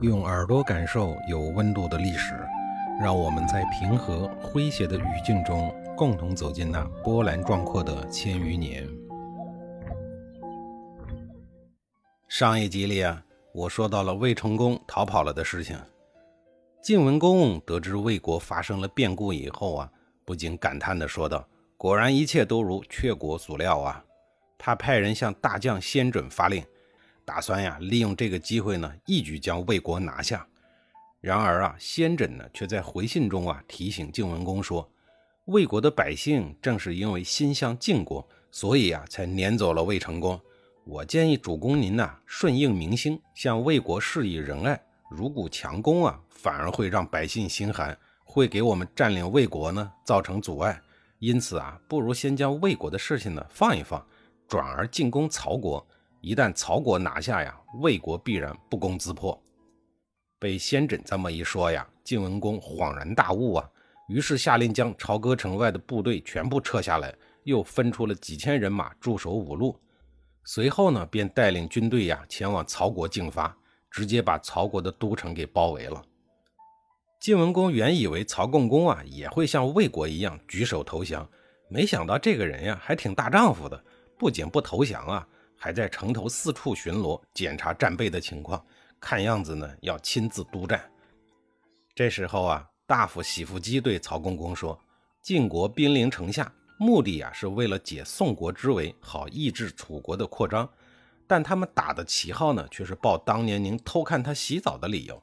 用耳朵感受有温度的历史，让我们在平和诙谐的语境中，共同走进那波澜壮阔的千余年。上一集里啊，我说到了魏成功逃跑了的事情。晋文公得知魏国发生了变故以后啊，不禁感叹地说道：“果然一切都如阙国所料啊！”他派人向大将先轸发令。打算呀，利用这个机会呢，一举将魏国拿下。然而啊，先轸呢，却在回信中啊，提醒晋文公说，魏国的百姓正是因为心向晋国，所以啊，才撵走了魏成功。我建议主公您呐，顺应民心，向魏国示以仁爱。如果强攻啊，反而会让百姓心寒，会给我们占领魏国呢，造成阻碍。因此啊，不如先将魏国的事情呢，放一放，转而进攻曹国。一旦曹国拿下呀，魏国必然不攻自破。被先轸这么一说呀，晋文公恍然大悟啊，于是下令将朝歌城外的部队全部撤下来，又分出了几千人马驻守五路。随后呢，便带领军队呀前往曹国进发，直接把曹国的都城给包围了。晋文公原以为曹共公啊也会像魏国一样举手投降，没想到这个人呀还挺大丈夫的，不仅不投降啊。还在城头四处巡逻，检查战备的情况。看样子呢，要亲自督战。这时候啊，大夫喜福基对曹公公说：“晋国兵临城下，目的呀是为了解宋国之围，好抑制楚国的扩张。但他们打的旗号呢，却是报当年您偷看他洗澡的理由。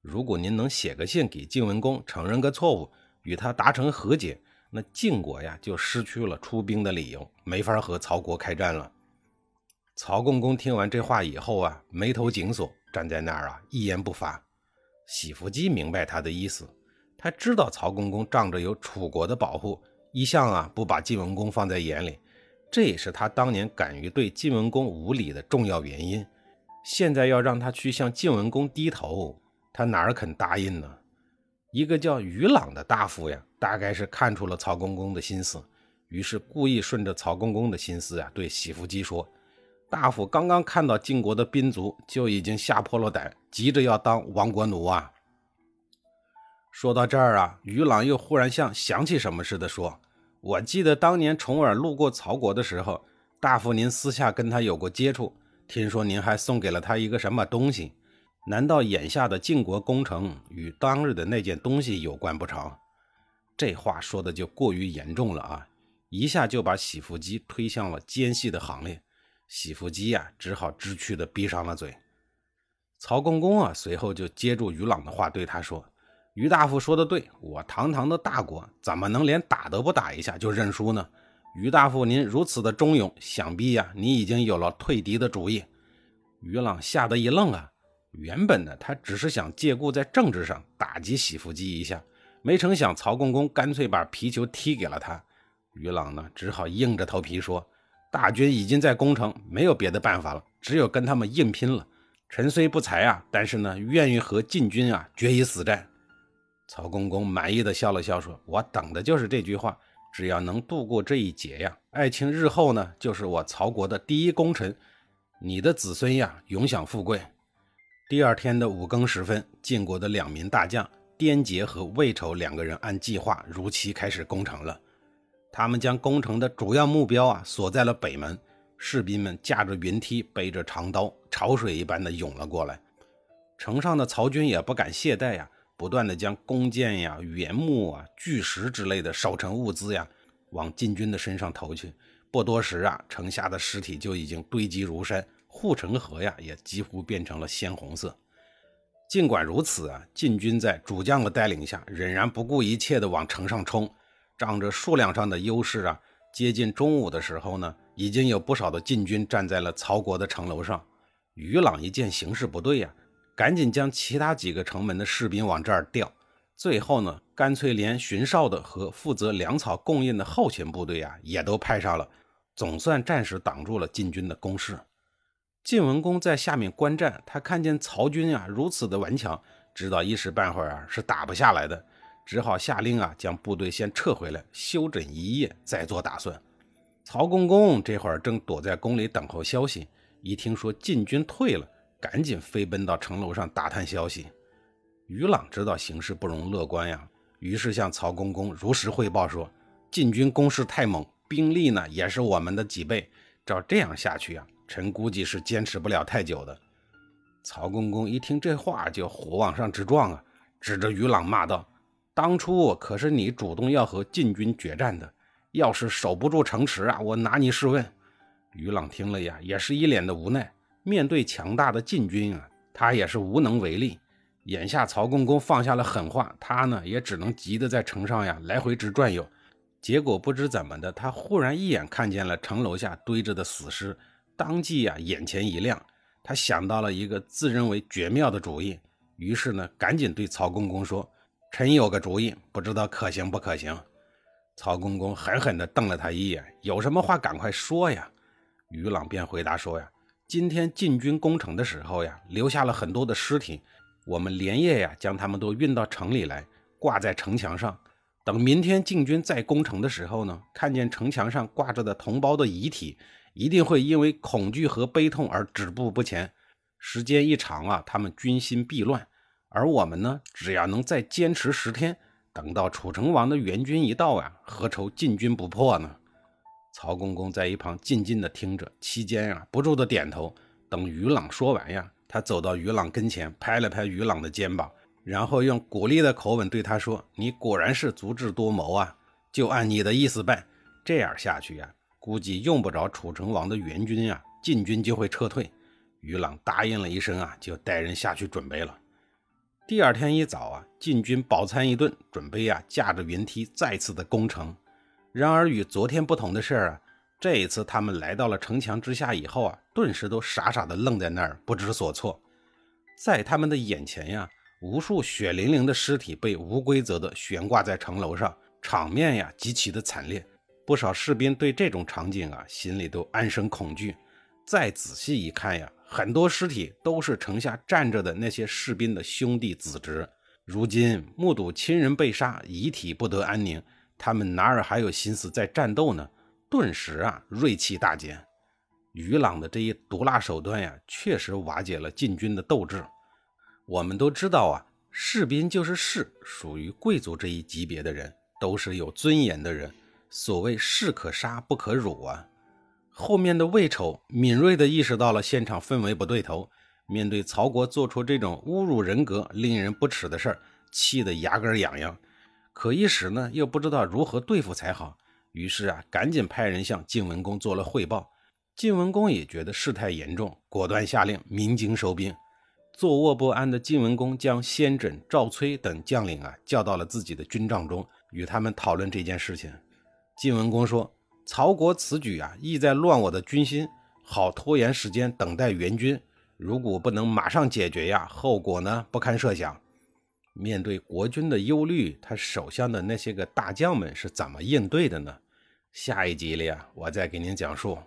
如果您能写个信给晋文公，承认个错误，与他达成和解，那晋国呀就失去了出兵的理由，没法和曹国开战了。”曹共公听完这话以后啊，眉头紧锁，站在那儿啊，一言不发。喜福姬明白他的意思，他知道曹公公仗着有楚国的保护，一向啊不把晋文公放在眼里，这也是他当年敢于对晋文公无礼的重要原因。现在要让他去向晋文公低头，他哪儿肯答应呢？一个叫于朗的大夫呀，大概是看出了曹公公的心思，于是故意顺着曹公公的心思啊，对喜福姬说。大夫刚刚看到晋国的兵卒，就已经吓破了胆，急着要当亡国奴啊！说到这儿啊，于朗又忽然像想起什么似的说：“我记得当年重耳路过曹国的时候，大夫您私下跟他有过接触，听说您还送给了他一个什么东西？难道眼下的晋国攻城与当日的那件东西有关不成？”这话说的就过于严重了啊！一下就把喜福基推向了奸细的行列。喜福基呀，只好知趣地闭上了嘴。曹公公啊，随后就接住于朗的话，对他说：“于大夫说的对，我堂堂的大国，怎么能连打都不打一下就认输呢？于大夫您如此的忠勇，想必呀，你已经有了退敌的主意。”于朗吓得一愣啊，原本呢，他只是想借故在政治上打击喜福基一下，没成想曹公公干脆把皮球踢给了他。于朗呢，只好硬着头皮说。大军已经在攻城，没有别的办法了，只有跟他们硬拼了。臣虽不才啊，但是呢，愿意和晋军啊决一死战。曹公公满意的笑了笑，说：“我等的就是这句话。只要能度过这一劫呀，爱卿日后呢，就是我曹国的第一功臣，你的子孙呀，永享富贵。”第二天的五更时分，晋国的两名大将颠杰和魏丑两个人按计划如期开始攻城了。他们将攻城的主要目标啊锁在了北门，士兵们驾着云梯，背着长刀，潮水一般的涌了过来。城上的曹军也不敢懈怠呀，不断的将弓箭呀、原木啊、巨石之类的守城物资呀往晋军的身上投去。不多时啊，城下的尸体就已经堆积如山，护城河呀也几乎变成了鲜红色。尽管如此啊，晋军在主将的带领下，仍然不顾一切的往城上冲。仗着数量上的优势啊，接近中午的时候呢，已经有不少的晋军站在了曹国的城楼上。于朗一见形势不对呀，赶紧将其他几个城门的士兵往这儿调，最后呢，干脆连巡哨的和负责粮草供应的后勤部队啊，也都派上了，总算暂时挡住了晋军的攻势。晋文公在下面观战，他看见曹军啊如此的顽强，知道一时半会儿啊是打不下来的。只好下令啊，将部队先撤回来，休整一夜，再做打算。曹公公这会儿正躲在宫里等候消息，一听说晋军退了，赶紧飞奔到城楼上打探消息。于朗知道形势不容乐观呀，于是向曹公公如实汇报说：晋军攻势太猛，兵力呢也是我们的几倍。照这样下去啊，臣估计是坚持不了太久的。曹公公一听这话，就火往上直撞啊，指着于朗骂道：“当初可是你主动要和晋军决战的，要是守不住城池啊，我拿你试问。”于朗听了呀，也是一脸的无奈。面对强大的晋军啊，他也是无能为力。眼下曹公公放下了狠话，他呢也只能急得在城上呀来回直转悠。结果不知怎么的，他忽然一眼看见了城楼下堆着的死尸，当即呀眼前一亮，他想到了一个自认为绝妙的主意，于是呢赶紧对曹公公说：“臣有个主意，不知道可行不可行。”曹公公狠狠地瞪了他一眼：“有什么话赶快说呀！”于朗便回答说：“呀，今天进军攻城的时候呀，留下了很多的尸体，我们连夜呀将他们都运到城里来，挂在城墙上。等明天进军再攻城的时候呢，看见城墙上挂着的同胞的遗体，一定会因为恐惧和悲痛而止步不前。时间一长啊，他们军心必乱。而我们呢，只要能再坚持十天，等到楚成王的援军一到啊，何愁晋军不破呢？”曹公公在一旁静静地听着，期间啊，不住地点头。等于朗说完呀，他走到于朗跟前，拍了拍于朗的肩膀，然后用鼓励的口吻对他说：“你果然是足智多谋啊，就按你的意思办。这样下去呀，估计用不着楚成王的援军呀，晋军就会撤退。”于朗答应了一声啊，就带人下去准备了。第二天一早啊，晋军饱餐一顿，准备啊，驾着云梯再次的攻城。然而与昨天不同的是啊，这一次他们来到了城墙之下以后啊，顿时都傻傻的愣在那儿，不知所措。在他们的眼前呀，无数血淋淋的尸体被无规则的悬挂在城楼上，场面呀极其的惨烈。不少士兵对这种场景啊，心里都暗生恐惧。再仔细一看呀，很多尸体都是城下站着的那些士兵的兄弟子侄。如今目睹亲人被杀，遗体不得安宁。他们哪儿还有心思在战斗呢？顿时啊，锐气大减。于朗的这一毒辣手段呀，确实瓦解了禁军的斗志。我们都知道啊，士兵就是士，属于贵族这一级别的人，都是有尊严的人。所谓士可杀不可辱啊。后面的魏丑敏锐地意识到了现场氛围不对头，面对曹国做出这种侮辱人格、令人不齿的事儿，气得牙根痒痒。可一时呢，又不知道如何对付才好，于是啊，赶紧派人向晋文公做了汇报。晋文公也觉得事态严重，果断下令鸣金收兵。坐卧不安的晋文公将先轸、赵崔等将领啊叫到了自己的军帐中，与他们讨论这件事情。晋文公说：“曹国此举啊，意在乱我的军心，好拖延时间等待援军。如果不能马上解决呀，后果呢不堪设想。”面对国君的忧虑，他手下的那些个大将们是怎么应对的呢？下一集里啊，我再给您讲述。